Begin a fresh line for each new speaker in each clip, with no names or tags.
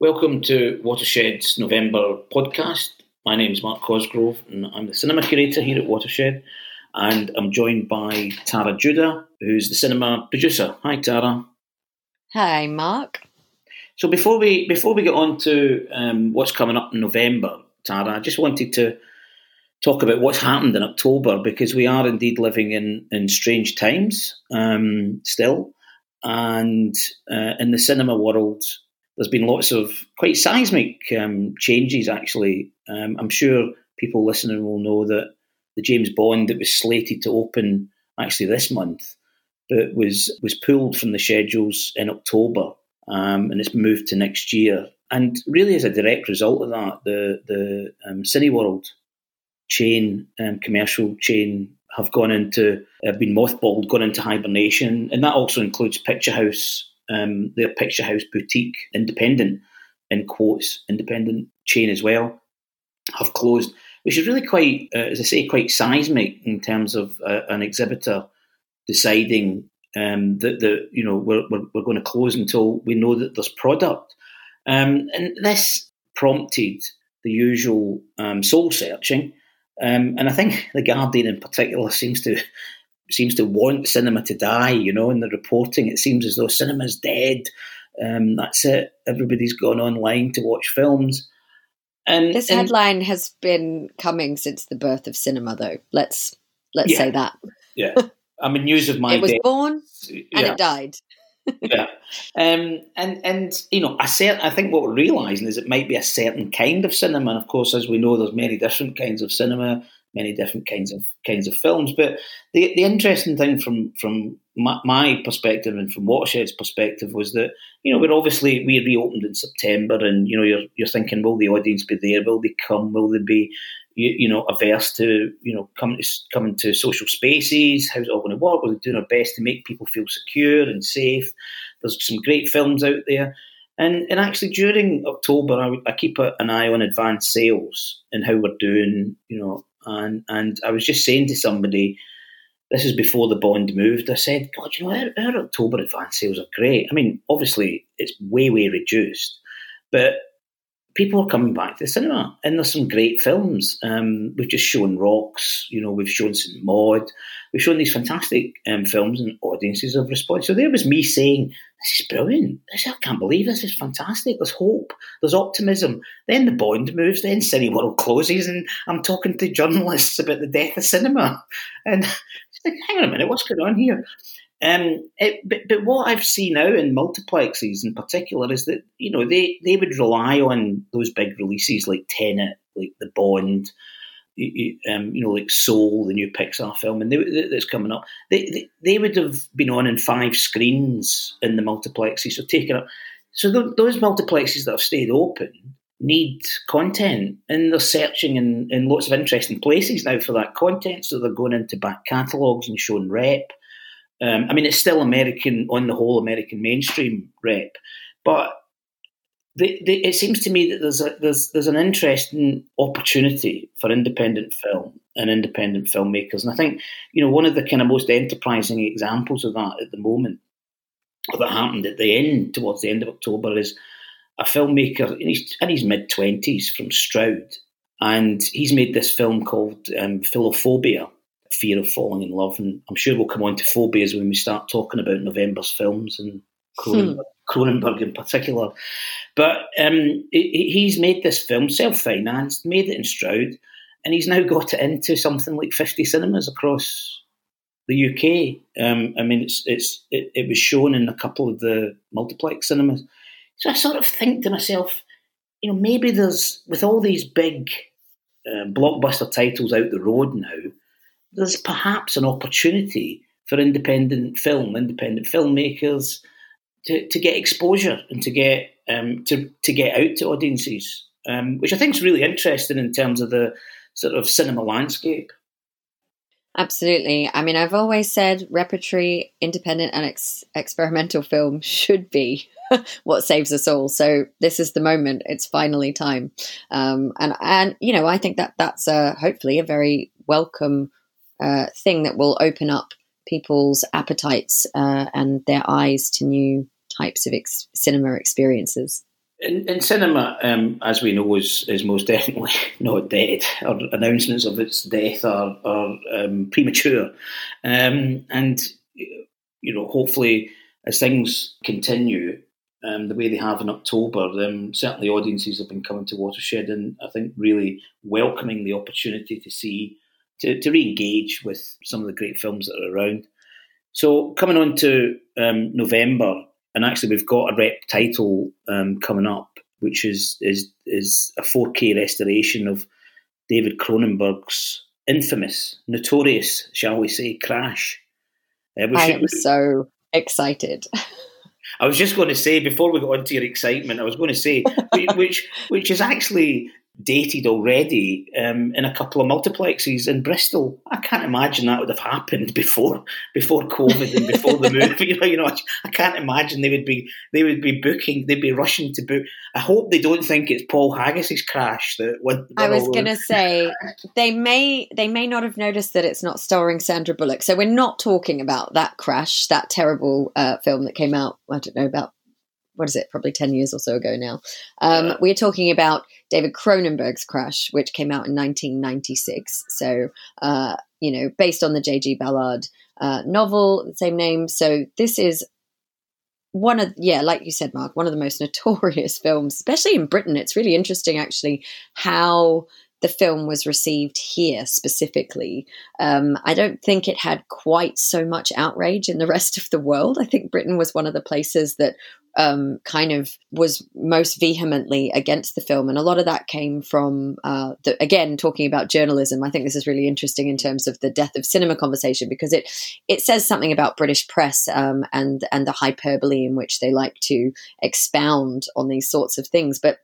Welcome to Watershed's November podcast. My name is Mark Cosgrove and I'm the cinema curator here at Watershed. And I'm joined by Tara Judah, who's the cinema producer. Hi, Tara.
Hi, Mark.
So before we before we get on to um, what's coming up in November, Tara, I just wanted to talk about what's happened in October because we are indeed living in in strange times um, still, and uh, in the cinema world, there's been lots of quite seismic um, changes. Actually, um, I'm sure people listening will know that the James Bond that was slated to open actually this month, but was was pulled from the schedules in October, um, and it's moved to next year. And really, as a direct result of that, the the um, Cineworld chain, um, commercial chain, have gone into have been mothballed, gone into hibernation, and that also includes Picture House um, their Picture House boutique, independent, in quotes, independent chain as well, have closed, which is really quite, uh, as I say, quite seismic in terms of uh, an exhibitor deciding um, that the you know we're, we're, we're, going to close until we know that there's product, um, and this prompted the usual um, soul searching. Um, and I think the Guardian in particular seems to seems to want cinema to die. You know, in the reporting, it seems as though cinema's dead. Um, that's it. Everybody's gone online to watch films.
And this and, headline has been coming since the birth of cinema, though. Let's let's yeah, say that.
Yeah, I mean, news of my.
it was born and yeah. it died.
yeah, um, and and you know, I say, I think what we're realizing is it might be a certain kind of cinema, and of course, as we know, there's many different kinds of cinema many different kinds of kinds of films. But the the interesting thing from from my, my, perspective and from Watershed's perspective was that you know we're obviously we reopened in September, and you know you're you're thinking, will the audience be there? Will they come? Will they be you, you know averse to you know coming to coming to social spaces? How's it all going to work? We're doing our best to make people feel secure and safe. There's some great films out there. And and actually during October, I, I keep a, an eye on advanced sales and how we're doing, you know, and and I was just saying to somebody, this is before the bond moved. I said, God, you know, our, our October advance sales are great. I mean, obviously it's way way reduced, but people are coming back to the cinema, and there's some great films. Um, we've just shown Rocks, you know, we've shown St Maud, we've shown these fantastic um, films, and audiences have responded. So there was me saying, "This is brilliant! This, I can't believe this is fantastic. There's hope, there's optimism." Then the Bond moves, then Cineworld closes, and I'm talking to journalists about the death of cinema, and like, hang on a minute, what's going on here? Um, it, but, but what I've seen now in multiplexes in particular is that you know they, they would rely on those big releases like Tenet, like The Bond, um, you know, like Soul, the new Pixar film, and they, that's coming up. They, they, they would have been on in five screens in the multiplexes, so taken up. So th- those multiplexes that have stayed open need content, and they're searching in, in lots of interesting places now for that content. So they're going into back catalogues and showing rep. Um, I mean, it's still American on the whole, American mainstream rep, but it seems to me that there's a, there's there's an interesting opportunity for independent film and independent filmmakers, and I think you know one of the kind of most enterprising examples of that at the moment, that happened at the end towards the end of October, is a filmmaker in his, his mid twenties from Stroud, and he's made this film called um, Philophobia, fear of falling in love. And I'm sure we'll come on to phobias when we start talking about November's films and Cronenberg, hmm. Cronenberg in particular. But um, he's made this film self financed, made it in Stroud, and he's now got it into something like 50 cinemas across the UK. Um, I mean, it's, it's, it, it was shown in a couple of the multiplex cinemas. So I sort of think to myself, you know, maybe there's, with all these big uh, blockbuster titles out the road now, there's perhaps an opportunity for independent film, independent filmmakers to, to get exposure and to get um, to to get out to audiences, um, which I think is really interesting in terms of the sort of cinema landscape.
Absolutely. I mean, I've always said repertory, independent, and ex- experimental film should be what saves us all. So this is the moment. It's finally time. Um, and and you know, I think that that's a, hopefully a very welcome uh, thing that will open up people's appetites uh, and their eyes to new types of ex- cinema experiences.
in, in cinema, um, as we know, is is most definitely not dead. Or announcements of its death are are um, premature, um, and you know, hopefully, as things continue um, the way they have in October, um, certainly audiences have been coming to Watershed, and I think really welcoming the opportunity to see to, to re-engage with some of the great films that are around. So coming on to um, November, and actually we've got a rep title um, coming up, which is is is a 4K restoration of David Cronenberg's infamous, notorious, shall we say, Crash.
Uh, I am so excited.
I was just going to say before we got on to your excitement, I was going to say which which is actually dated already um, in a couple of multiplexes in Bristol. I can't imagine that would have happened before before COVID and before the movie. You know, you know, I can't imagine they would be they would be booking, they'd be rushing to book. I hope they don't think it's Paul Haggis's crash. That when,
I was going to say they may they may not have noticed that it's not starring Sandra Bullock. So we're not talking about that crash, that terrible uh, film that came out. I don't know about what is it, probably 10 years or so ago now. Um, yeah. We're talking about David Cronenberg's Crash, which came out in 1996. So, uh, you know, based on the J.G. Ballard uh, novel, the same name. So this is one of, yeah, like you said, Mark, one of the most notorious films, especially in Britain. It's really interesting, actually, how the film was received here specifically. Um, I don't think it had quite so much outrage in the rest of the world. I think Britain was one of the places that um, kind of was most vehemently against the film, and a lot of that came from uh, the, again talking about journalism. I think this is really interesting in terms of the death of cinema conversation because it it says something about British press um, and and the hyperbole in which they like to expound on these sorts of things. But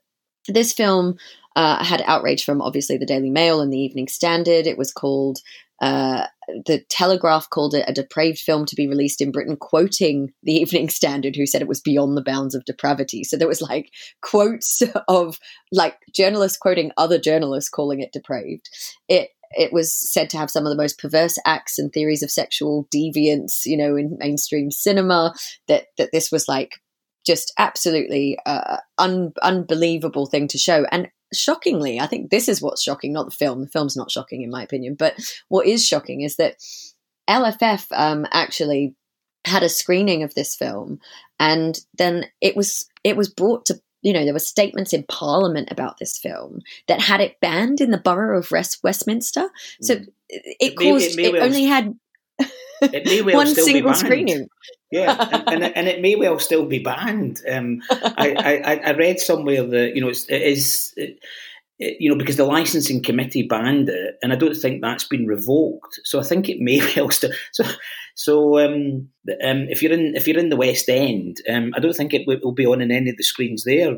this film uh, had outrage from obviously the Daily Mail and the Evening Standard. It was called uh, the Telegraph called it a depraved film to be released in Britain, quoting the Evening Standard, who said it was beyond the bounds of depravity. So there was like quotes of like journalists quoting other journalists calling it depraved. It it was said to have some of the most perverse acts and theories of sexual deviance, you know, in mainstream cinema. That that this was like just absolutely uh, un- unbelievable thing to show. And shockingly, I think this is what's shocking, not the film. The film's not shocking, in my opinion. But what is shocking is that LFF um, actually had a screening of this film, and then it was it was brought to you know there were statements in Parliament about this film that had it banned in the borough of Westminster. So mm. it, it, caused it only had well one single screening.
Yeah, and, and, and, it may well still be banned. Um, I, I, I, read somewhere that you know it's, it is. It, you know, because the licensing committee banned it, and I don't think that's been revoked. So I think it may well still. So, so um, um, if you're in if you're in the West End, um, I don't think it will be on in any of the screens there.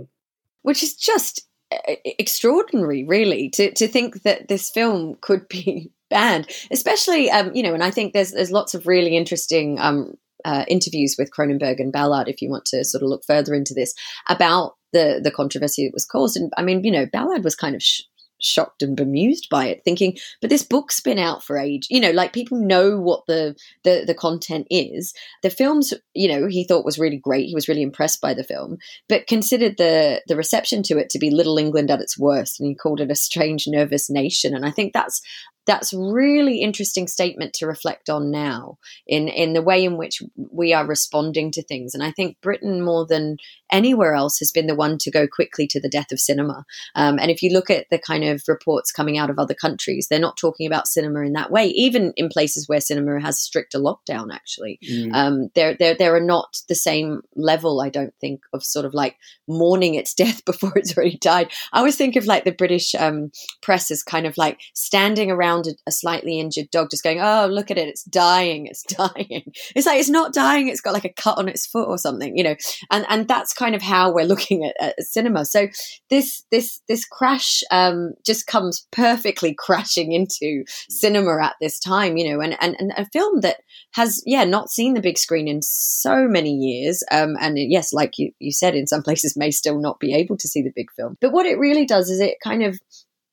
Which is just uh, extraordinary, really, to to think that this film could be banned, especially um, you know, and I think there's there's lots of really interesting um, uh, interviews with Cronenberg and Ballard if you want to sort of look further into this about the the controversy that was caused. And I mean, you know, Ballard was kind of sh- shocked and bemused by it, thinking, "But this book's been out for age. You know, like people know what the the the content is. The film's, you know, he thought was really great. He was really impressed by the film, but considered the the reception to it to be Little England at its worst, and he called it a strange, nervous nation. And I think that's that's really interesting statement to reflect on now in in the way in which we are responding to things. And i think britain more than anywhere else has been the one to go quickly to the death of cinema. Um, and if you look at the kind of reports coming out of other countries they're not talking about cinema in that way even in places where cinema has stricter lockdown actually. Mm. um, there, there there are not the same level i don't think of sort of like mourning its death before it's already died. I always think of like the british um, press as kind of like standing around around a, a, slightly injured dog, just going, "Oh, look at it! It's dying! It's dying!" It's like it's not dying; it's got like a cut on its foot or something, you know. And and that's kind of how we're looking at, at cinema. So this this this crash um, just comes perfectly crashing into cinema at this time, you know, and and, and a film that has yeah not seen the big screen in so many years, um, and yes, like you you said, in some places may still not be able to see the big film. But what it really does is it kind of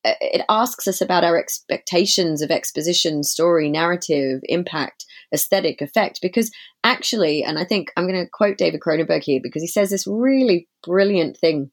it asks us about our expectations of exposition, story, narrative, impact, aesthetic, effect. Because actually, and I think I'm going to quote David Cronenberg here because he says this really brilliant thing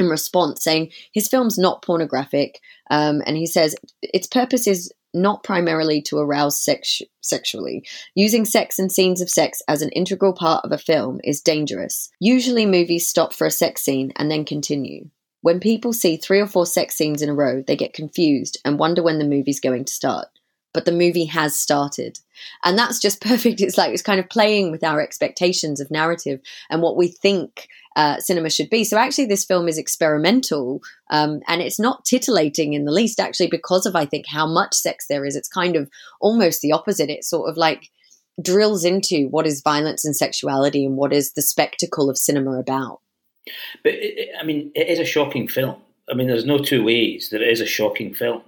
in response, saying his film's not pornographic, um, and he says its purpose is not primarily to arouse sex- sexually. Using sex and scenes of sex as an integral part of a film is dangerous. Usually, movies stop for a sex scene and then continue. When people see three or four sex scenes in a row, they get confused and wonder when the movie's going to start. But the movie has started. And that's just perfect. It's like it's kind of playing with our expectations of narrative and what we think uh, cinema should be. So actually, this film is experimental um, and it's not titillating in the least, actually, because of, I think, how much sex there is. It's kind of almost the opposite. It's sort of like drills into what is violence and sexuality and what is the spectacle of cinema about.
But it, I mean, it is a shocking film. I mean, there's no two ways that it is a shocking film.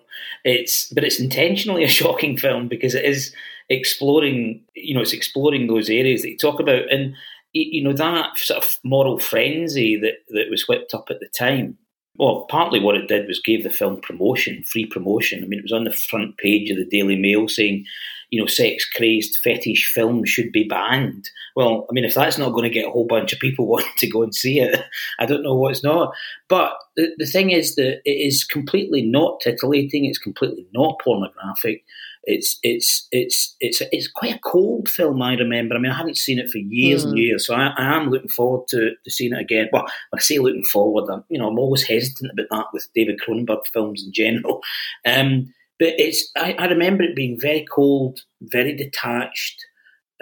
It's but it's intentionally a shocking film because it is exploring. You know, it's exploring those areas that you talk about, and you know that sort of moral frenzy that that was whipped up at the time. Well, partly what it did was gave the film promotion, free promotion. I mean, it was on the front page of the Daily Mail saying, you know, sex crazed fetish films should be banned. Well, I mean, if that's not going to get a whole bunch of people wanting to go and see it, I don't know what's not. But the, the thing is that it is completely not titillating, it's completely not pornographic. It's it's it's it's it's quite a cold film. I remember. I mean, I haven't seen it for years mm. and years, so I, I, am looking forward to, to seeing it again. Well, when I say looking forward, I'm you know I'm always hesitant about that with David Cronenberg films in general. Um, but it's I, I, remember it being very cold, very detached.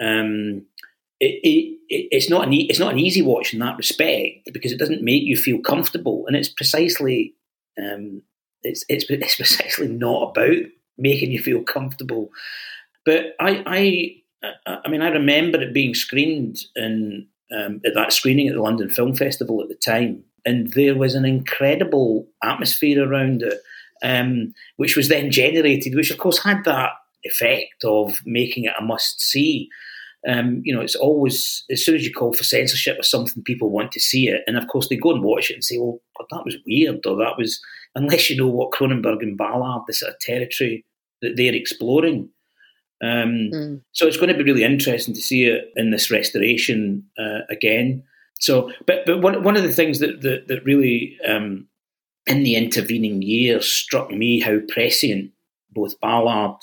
Um, it, it, it's not an e- it's not an easy watch in that respect because it doesn't make you feel comfortable, and it's precisely um, it's, it's it's precisely not about making you feel comfortable. But I, I, I mean, I remember it being screened in um, at that screening at the London Film Festival at the time, and there was an incredible atmosphere around it, um, which was then generated, which of course had that effect of making it a must see. Um, you know, it's always as soon as you call for censorship or something, people want to see it, and of course they go and watch it and say, "Well, that was weird," or "That was," unless you know what Cronenberg and Ballard, the sort of territory that they're exploring. Um, mm. So it's going to be really interesting to see it in this restoration uh, again. So, but but one one of the things that that, that really um, in the intervening years struck me how prescient both Ballard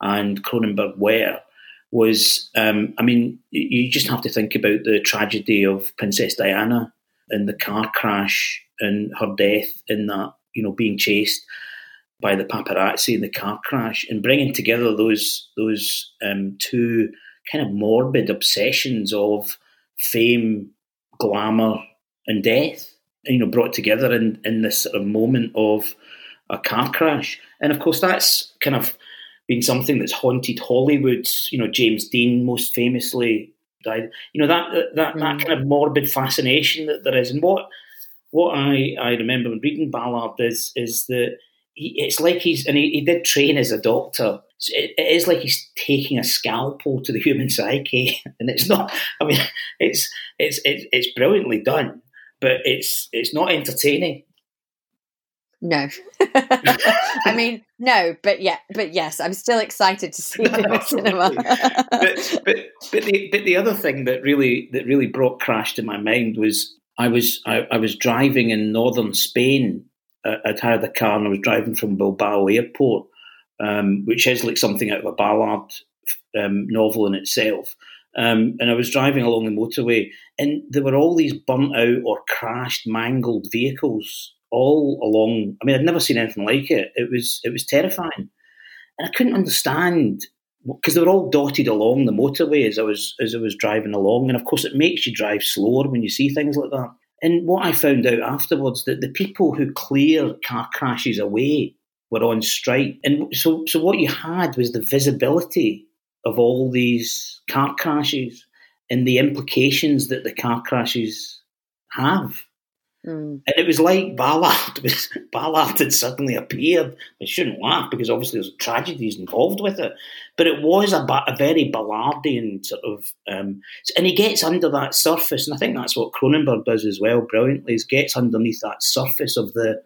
and Cronenberg were was, um, I mean, you just have to think about the tragedy of Princess Diana and the car crash and her death in that, you know, being chased by the paparazzi in the car crash and bringing together those those um, two kind of morbid obsessions of fame, glamour, and death. You know, brought together in in this sort of moment of a car crash, and of course that's kind of been something that's haunted Hollywood. You know, James Dean most famously died. You know that that mm. that kind of morbid fascination that there is, and what what I I remember when reading Ballard is is that he, it's like he's and he, he, did train as a doctor. So it, it is like he's taking a scalpel to the human psyche, and it's not. I mean, it's it's it's, it's brilliantly done, but it's it's not entertaining.
No, I mean no, but yeah, but yes, I'm still excited to see it in the cinema.
but but but the but the other thing that really that really brought Crash to my mind was I was I, I was driving in northern Spain I'd hired a car and I was driving from Bilbao Airport, um, which is like something out of a Ballard um, novel in itself. Um, and I was driving along the motorway, and there were all these burnt out or crashed, mangled vehicles all along. I mean, I'd never seen anything like it. It was it was terrifying, and I couldn't understand because they were all dotted along the motorway as I was as I was driving along. And of course, it makes you drive slower when you see things like that. And what I found out afterwards that the people who clear car crashes away were on strike. And so, so what you had was the visibility of all these car crashes and the implications that the car crashes have. Mm. And it was like Ballard. Was, Ballard had suddenly appeared. I shouldn't laugh because obviously there's tragedies involved with it. But it was a, a very Ballardian sort of, um, and he gets under that surface, and I think that's what Cronenberg does as well, brilliantly. Is gets underneath that surface of the,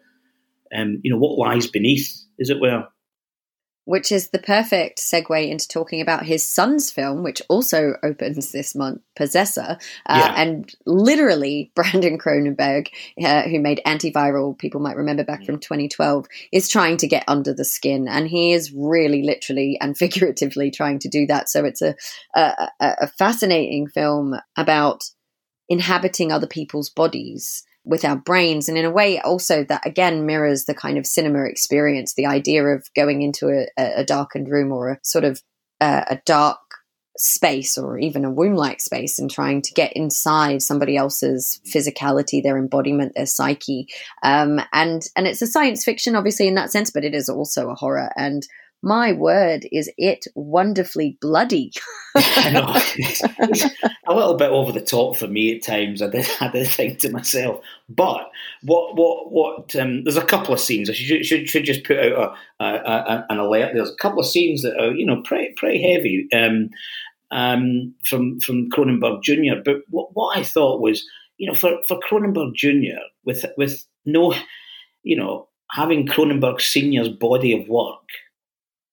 um, you know, what lies beneath, as it were.
Which is the perfect segue into talking about his son's film, which also opens this month, Possessor. Uh, yeah. And literally, Brandon Cronenberg, uh, who made Antiviral, people might remember back from 2012, is trying to get under the skin. And he is really literally and figuratively trying to do that. So it's a, a, a fascinating film about inhabiting other people's bodies with our brains. And in a way, also that again mirrors the kind of cinema experience, the idea of going into a, a darkened room or a sort of uh, a dark space or even a womb like space and trying to get inside somebody else's physicality their embodiment their psyche. Um, and and it's a science fiction obviously in that sense but it is also a horror. And my word, is it wonderfully bloody?
a little bit over the top for me at times. I did, I did think to myself, but what, what, what? Um, there's a couple of scenes. I should, should, should just put out a, a, a, an alert. There's a couple of scenes that are, you know, pretty, pretty heavy um, um, from from Cronenberg Jr. But what, what I thought was, you know, for for Cronenberg Jr. with with no, you know, having Cronenberg Senior's body of work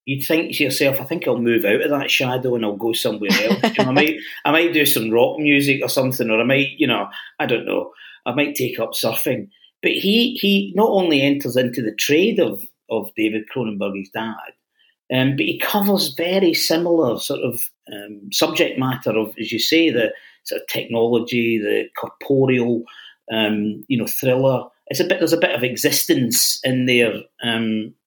you'd think to yourself, I think I'll move out of that shadow and I'll go somewhere else. you know, I might I might do some rock music or something, or I might, you know, I don't know, I might take up surfing. But he he not only enters into the trade of of David Cronenberg, his dad, um, but he covers very similar sort of um, subject matter of, as you say, the sort of technology, the corporeal, um, you know, thriller. It's a bit. There's a bit of existence in there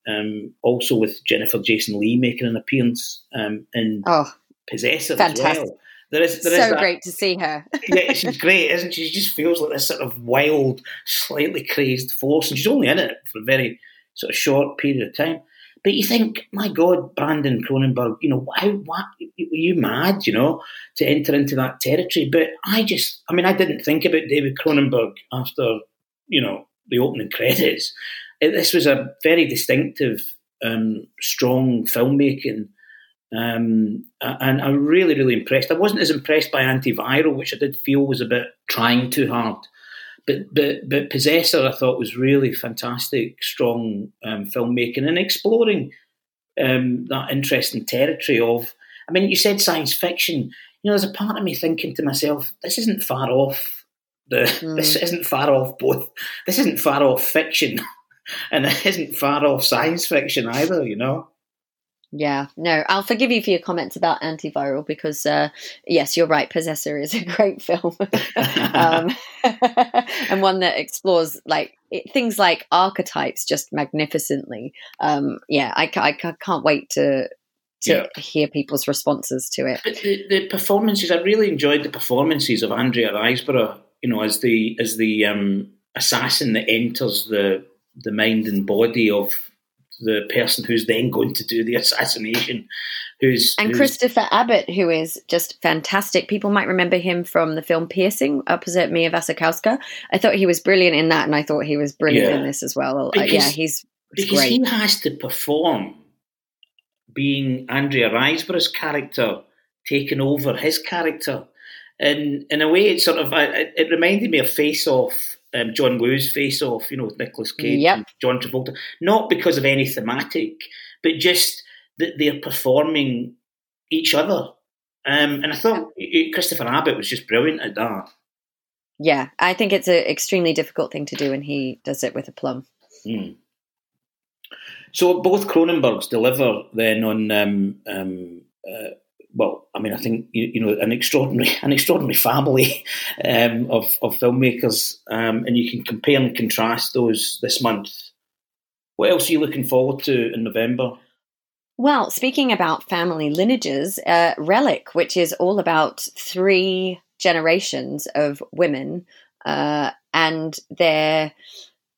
um, also with Jennifer Jason Leigh making an appearance um, in oh, Possessor fantastic. as well.
There is, there so is great to see her.
yeah, she's great, isn't she? She just feels like this sort of wild, slightly crazed force, and she's only in it for a very sort of short period of time. But you think, my God, Brandon Cronenberg, you know, how, what, were you mad, you know, to enter into that territory? But I just, I mean, I didn't think about David Cronenberg after, you know, the opening credits it, this was a very distinctive, um, strong filmmaking. Um, and I'm really, really impressed. I wasn't as impressed by Antiviral, which I did feel was a bit trying too hard. But but but Possessor, I thought was really fantastic, strong um, filmmaking and exploring um, that interesting territory of. I mean, you said science fiction. You know, there's a part of me thinking to myself, this isn't far off. The mm. this isn't far off both. This isn't far off fiction. and it isn't far off science fiction either, you know.
Yeah, no, I'll forgive you for your comments about antiviral because, uh, yes, you're right. Possessor is a great film, um, and one that explores like it, things like archetypes just magnificently. Um, yeah, I, I, I, can't wait to to yeah. hear people's responses to it.
But the, the, performances, I really enjoyed the performances of Andrea Riseborough. You know, as the as the um, assassin that enters the the mind and body of the person who's then going to do the assassination. Who's
and
who's,
Christopher Abbott, who is just fantastic. People might remember him from the film Piercing, opposite Mia Wasikowska. I thought he was brilliant in that, and I thought he was brilliant yeah. in this as well. Uh, yeah, he's,
he's because great. he has to perform being Andrea Riseborough's character taking over his character. And in a way, it sort of it reminded me of Face Off um, John Woo's Face Off, you know, with Nicolas Cage yep. and John Travolta, not because of any thematic, but just that they're performing each other. Um, and I thought Christopher Abbott was just brilliant at that.
Yeah, I think it's an extremely difficult thing to do, and he does it with a plum. Mm.
So both Cronenbergs deliver then on um, um, uh, well, I mean, I think you, you, know an extraordinary an extraordinary family um, of of filmmakers, um, and you can compare and contrast those this month. What else are you looking forward to in November?
Well, speaking about family lineages, uh, Relic, which is all about three generations of women uh, and their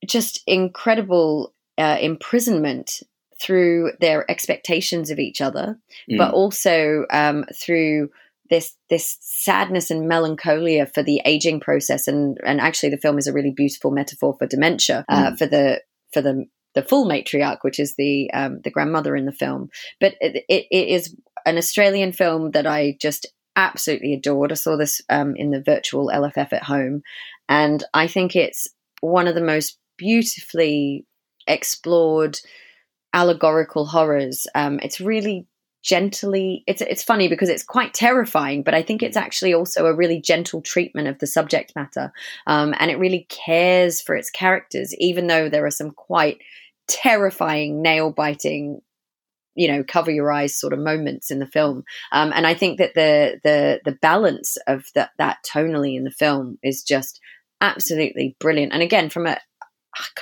just incredible uh, imprisonment through their expectations of each other, mm. but also um, through this this sadness and melancholia for the aging process. And and actually, the film is a really beautiful metaphor for dementia uh, mm. for the for the the full matriarch, which is the um, the grandmother in the film. But it, it, it is an Australian film that I just absolutely adored. I saw this um, in the virtual LFF at home, and I think it's one of the most beautifully explored allegorical horrors. Um, it's really gently it's it's funny because it's quite terrifying but i think it's actually also a really gentle treatment of the subject matter. Um, and it really cares for its characters even though there are some quite terrifying nail biting you know cover your eyes sort of moments in the film. Um, and i think that the the the balance of that that tonally in the film is just absolutely brilliant. And again from a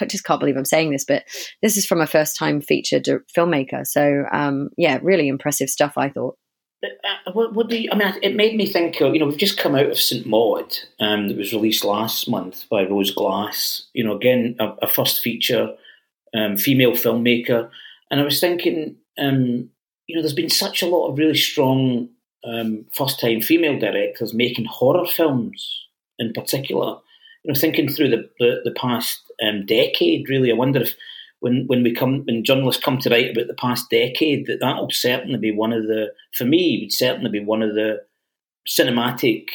I just can't believe I'm saying this, but this is from a first time featured filmmaker. So, um, yeah, really impressive stuff, I thought.
Uh, what, what, do you, I mean, it made me think, you know, we've just come out of St. Maud, um, that was released last month by Rose Glass. You know, again, a, a first feature um, female filmmaker. And I was thinking, um, you know, there's been such a lot of really strong um, first time female directors making horror films in particular you know, thinking through the, the, the past um, decade, really, I wonder if when, when we come when journalists come to write about the past decade, that that'll certainly be one of the for me would certainly be one of the cinematic,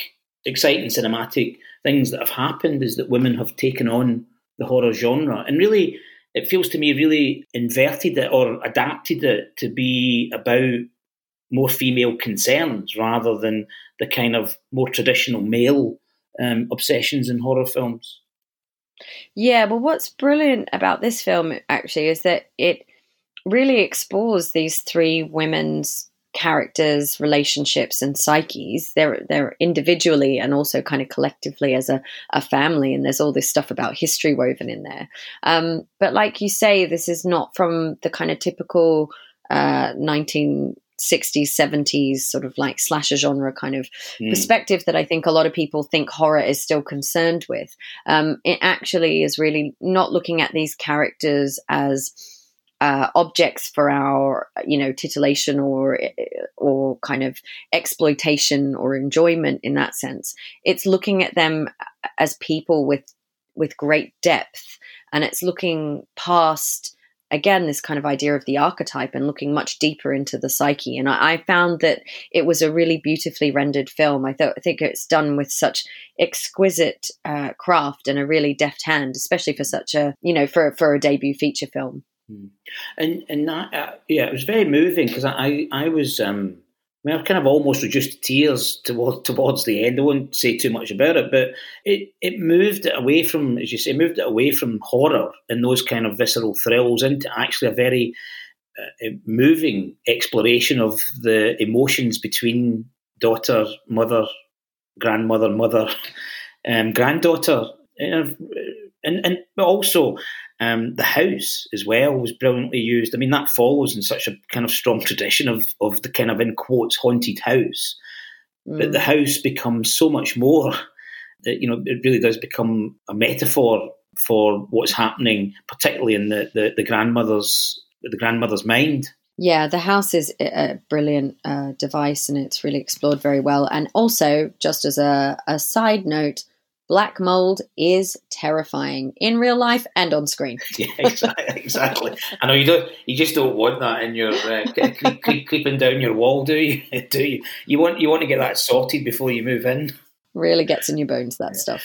exciting cinematic things that have happened is that women have taken on the horror genre. And really it feels to me really inverted it or adapted it to be about more female concerns rather than the kind of more traditional male um, obsessions in horror films.
Yeah, well, what's brilliant about this film actually is that it really explores these three women's characters, relationships, and psyches. They're they're individually and also kind of collectively as a, a family, and there's all this stuff about history woven in there. Um, but like you say, this is not from the kind of typical uh, 19 60s 70s sort of like slasher genre kind of mm. perspective that i think a lot of people think horror is still concerned with um, it actually is really not looking at these characters as uh, objects for our you know titillation or or kind of exploitation or enjoyment in that sense it's looking at them as people with with great depth and it's looking past again this kind of idea of the archetype and looking much deeper into the psyche. And I, I found that it was a really beautifully rendered film. I, thought, I think it's done with such exquisite uh, craft and a really deft hand especially for such a you know for, for a debut feature film.
Hmm. and and that, uh, yeah it was very moving because I, I was um I mean, I've kind of almost reduced to tears toward, towards the end. I won't say too much about it, but it, it moved it away from, as you say, moved it away from horror and those kind of visceral thrills into actually a very uh, moving exploration of the emotions between daughter, mother, grandmother, mother, um, granddaughter, and and but also um, the house as well was brilliantly used. I mean, that follows in such a kind of strong tradition of, of the kind of in quotes haunted house. Mm. But the house becomes so much more that, you know, it really does become a metaphor for what's happening, particularly in the, the, the grandmother's the grandmother's mind.
Yeah, the house is a brilliant uh, device and it's really explored very well. And also, just as a, a side note, black mold is terrifying in real life and on screen.
yeah, exactly. exactly. I know you don't. You just don't want that in your uh, creeping down your wall, do you? do you? You want you want to get that sorted before you move in.
Really gets in your bones that yeah. stuff.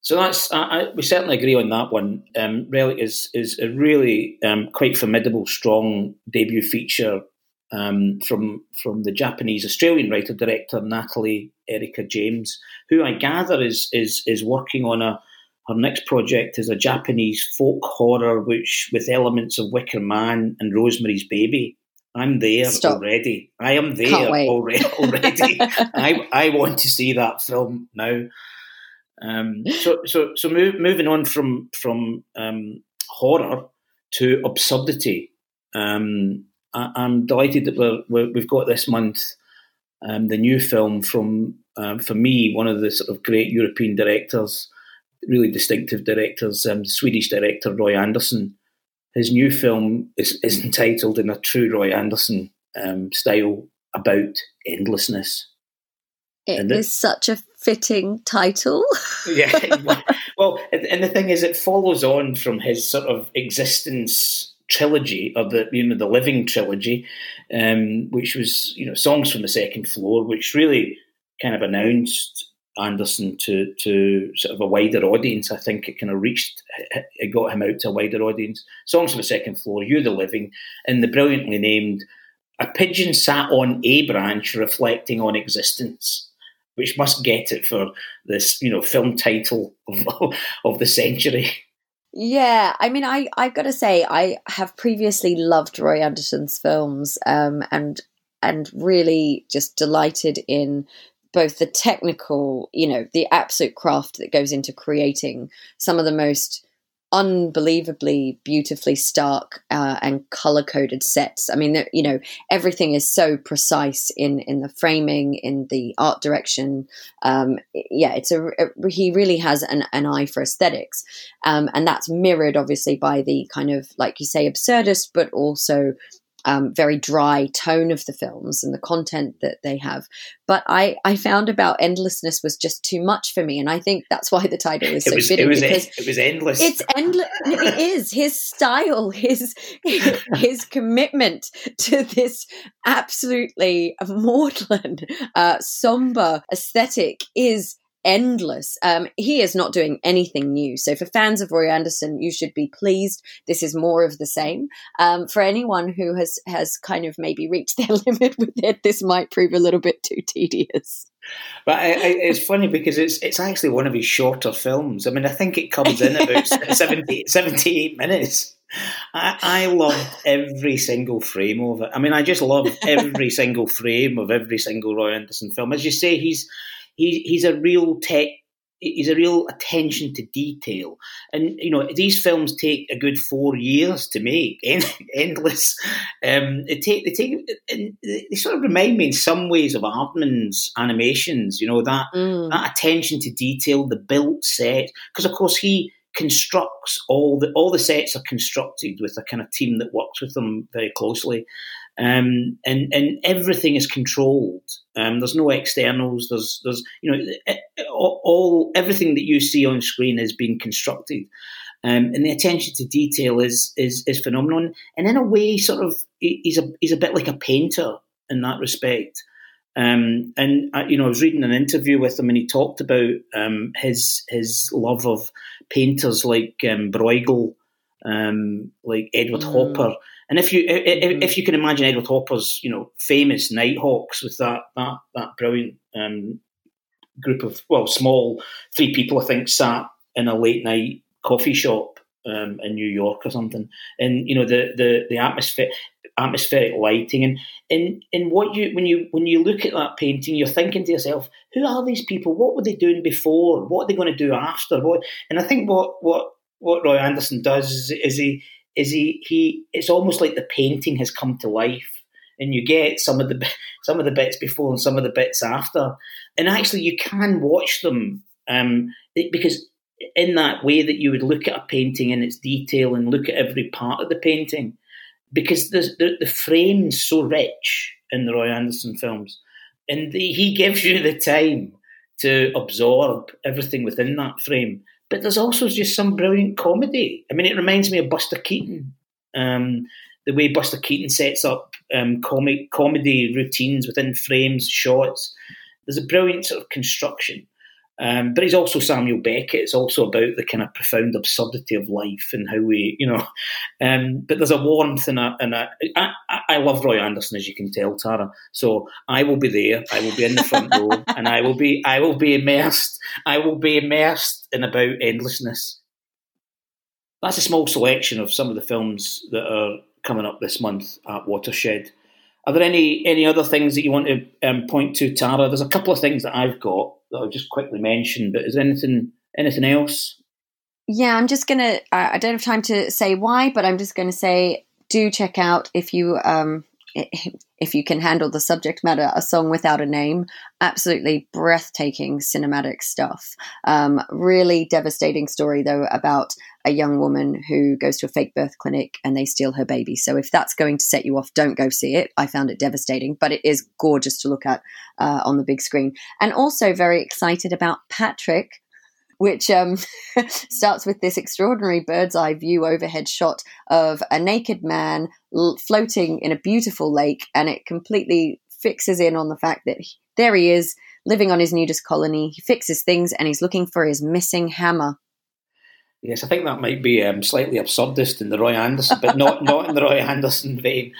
So that's I, we certainly agree on that one. Um, Relic is is a really um, quite formidable, strong debut feature um, from from the Japanese Australian writer director Natalie Erica James, who I gather is is is working on a her next project is a Japanese folk horror, which with elements of Wicker Man and Rosemary's Baby. I'm there Stop. already. I am there already. already. I I want to see that film now. Um, so so so move, moving on from from um, horror to absurdity. Um, I, am delighted that we're, we have got this month um, the new film from, um, for me, one of the sort of great European directors, really distinctive directors, um, Swedish director Roy Andersson. His new film is, is entitled in a true Roy Andersson um, style about endlessness.
It and is it, such a fitting title.
yeah. Well, and the thing is, it follows on from his sort of existence trilogy of the you know the Living trilogy, um, which was you know songs from the second floor, which really kind of announced Andersson to to sort of a wider audience. I think it kind of reached, it got him out to a wider audience. Songs from the Second Floor, You, the Living, and the brilliantly named A Pigeon Sat on a Branch Reflecting on Existence, which must get it for this, you know, film title of, of the century.
Yeah, I mean, I I've got to say, I have previously loved Roy Andersson's films, um, and and really just delighted in both the technical, you know, the absolute craft that goes into creating some of the most unbelievably beautifully stark uh, and color coded sets. I mean, you know, everything is so precise in in the framing, in the art direction. Um, yeah, it's a, a, he really has an, an eye for aesthetics, um, and that's mirrored obviously by the kind of like you say absurdist, but also um, very dry tone of the films and the content that they have. But I, I found about endlessness was just too much for me, and I think that's why the title is so
was,
fitting
it was,
because
it was endless.
It's endless. it is his style, his his commitment to this absolutely maudlin, uh, somber aesthetic is endless. Um, he is not doing anything new. So for fans of Roy Andersson, you should be pleased. This is more of the same. Um, for anyone who has has kind of maybe reached their limit with it, this might prove a little bit too tedious.
But I, I, it's funny because it's it's actually one of his shorter films. I mean, I think it comes in about 70, 78 minutes. I, I love every single frame of it. I mean, I just love every single frame of every single Roy Andersson film. As you say, he's he, he's a real tech he's a real attention to detail. And you know, these films take a good four years to make, endless. Um, they take they take they sort of remind me in some ways of Aardman's animations. You know that mm. that attention to detail, the built set, because of course he constructs all the all the sets are constructed with a kind of team that works with them very closely. Um, and and everything is controlled. Um, there's no externals. There's there's you know eh, eh, all, everything that you see on screen has been constructed, um, and the attention to detail is is is phenomenal. And in a way, sort of he's a he's a bit like a painter in that respect. Um, and I, you know, I was reading an interview with him, and he talked about um, his his love of painters like um, Bruegel, um, like Edward mm. Hopper, and if you if, mm-hmm. if, you can imagine Edward Hopper's you know famous Nighthawks with that that that brilliant um, group of well small three people I think sat in a late night coffee shop um, in New York or something, and you know the the the atmosphere atmospheric lighting. And in in what you when you when you look at that painting you're thinking to yourself who are these people? What were they doing before? What are they going to do after? What and i think what what what roy Andersson does is, is he is he he it's almost like the painting has come to life. And you get some of the some of the bits before and some of the bits after. And actually you can watch them um, because in that way that you would look at a painting in its detail and look at every part of the painting because the the, the frame's so rich in the Roy Andersson films and the, he gives you the time to absorb everything within that frame but there's also just some brilliant comedy. I mean, it reminds me of Buster Keaton. Um, the way Buster Keaton sets up um, comic comedy routines within frames, shots. There's a brilliant sort of construction. Um, but he's also Samuel Beckett. It's also about the kind of profound absurdity of life and how we, you know. Um, but there's a warmth and a. And a I, I love Roy Andersson, as you can tell, Tara. So I will be there. I will be in the front row, and I will be. I will be immersed. I will be immersed in about endlessness. That's a small selection of some of the films that are coming up this month at Watershed. Are there any any other things that you want to um, point to, Tara? There's a couple of things that I've got that I'll just quickly mention. But is there anything anything else?
Yeah, I'm just gonna. I don't have time to say why, but I'm just gonna say do check out if you um if you can handle the subject matter, a song without a name. Absolutely breathtaking cinematic stuff. Um, really devastating story, though, about a young woman who goes to a fake birth clinic and they steal her baby. So, if that's going to set you off, don't go see it. I found it devastating, but it is gorgeous to look at uh, on the big screen. And also very excited about Patrick, which um, starts with this extraordinary bird's eye view overhead shot of a naked man l- floating in a beautiful lake, and it completely fixes in on the fact that he, there he is living on his nudist colony. He fixes things and he's looking for his missing hammer.
Yes, I think that might be um, slightly absurdist in the Roy Andersson, but not not in the Roy Andersson vein.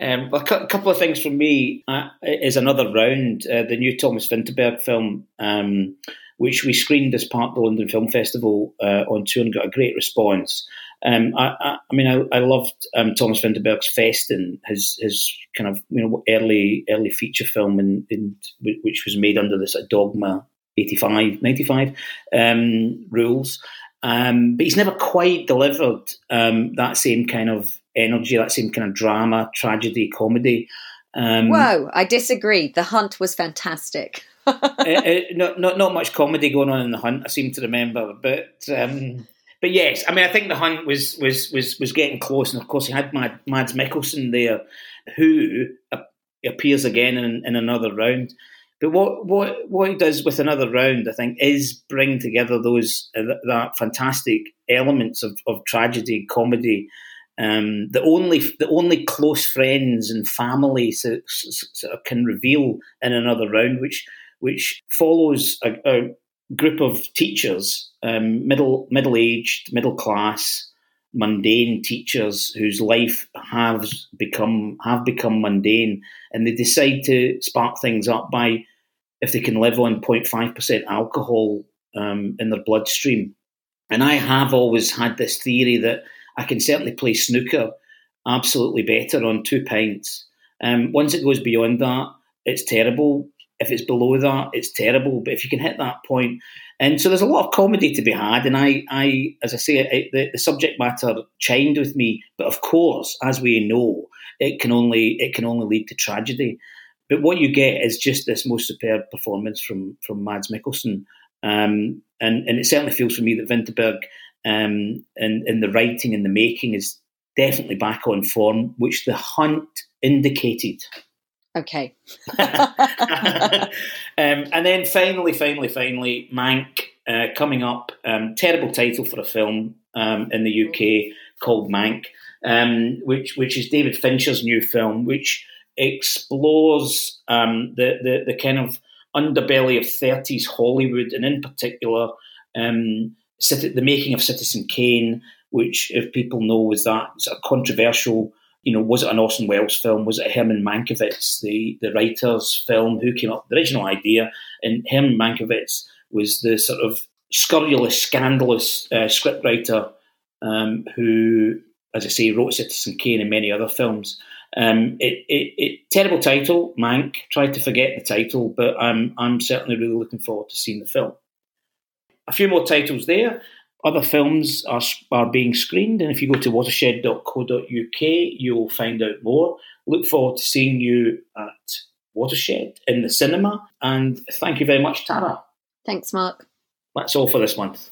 Um, a couple of things from me uh, is another round. Uh, the new Thomas Vinterberg film, um, which we screened as part of the London Film Festival uh, on tour and got a great response. Um, I, I, I, mean, I, I loved um, Thomas Vinterberg's Festen, his his kind of you know early early feature film, in, in which was made under this Dogma 85, 95 um, rules. Um, but he's never quite delivered um, that same kind of energy, that same kind of drama, tragedy, comedy.
Um, Whoa, I disagree. The Hunt was fantastic.
uh, uh, not, not not much comedy going on in the Hunt. I seem to remember, but um, but yes, I mean, I think the Hunt was was was was getting close, and of course, he had Mad, Mads Mikkelsen there, who appears again in, in another round. But what what what he does with another round, I think, is bring together those uh, that fantastic elements of, of tragedy, comedy, um, the only the only close friends and family sort of can reveal in another round, which which follows a, a group of teachers, um, middle middle aged, middle class, mundane teachers whose life has become have become mundane, and they decide to spark things up by if they can live on 0.5 percent alcohol um, in their bloodstream. And I have always had this theory that I can certainly play snooker absolutely better on two pints. Um, once it goes beyond that, it's terrible. If it's below that, it's terrible. But if you can hit that point, and so there's a lot of comedy to be had. And I, I as I say, I, the, the subject matter chimed with me. But of course, as we know, it can only it can only lead to tragedy. But what you get is just this most superb performance from from Mads Mikkelsen, um, and and it certainly feels for me that Vinterberg um, and, and the writing and the making is definitely back on form, which the hunt indicated.
Okay.
um, and then finally, finally, finally, Mank uh, coming up. Um, terrible title for a film um, in the UK called Mank, um, which which is David Fincher's new film, which explores um, the, the the kind of underbelly of 30s Hollywood, and in particular, um, the making of Citizen Kane, which, if people know, was that sort of controversial. You know, was it an Orson Welles film? Was it Herman Mankiewicz, the the writer's film, who came up with the original idea? And Herman Mankiewicz was the sort of scurrilous, scandalous uh, scriptwriter um, who, as I say, wrote Citizen Kane and many other films. Um, it, it, it, terrible title, Mank. Tried to forget the title, but I'm I'm certainly really looking forward to seeing the film a few more titles there. Other films are, are being screened, and if you go to watershed.co.uk, you'll find out more. Look forward to seeing you at Watershed in the cinema, and thank you very much, Tara.
Thanks, Mark.
That's all for this month.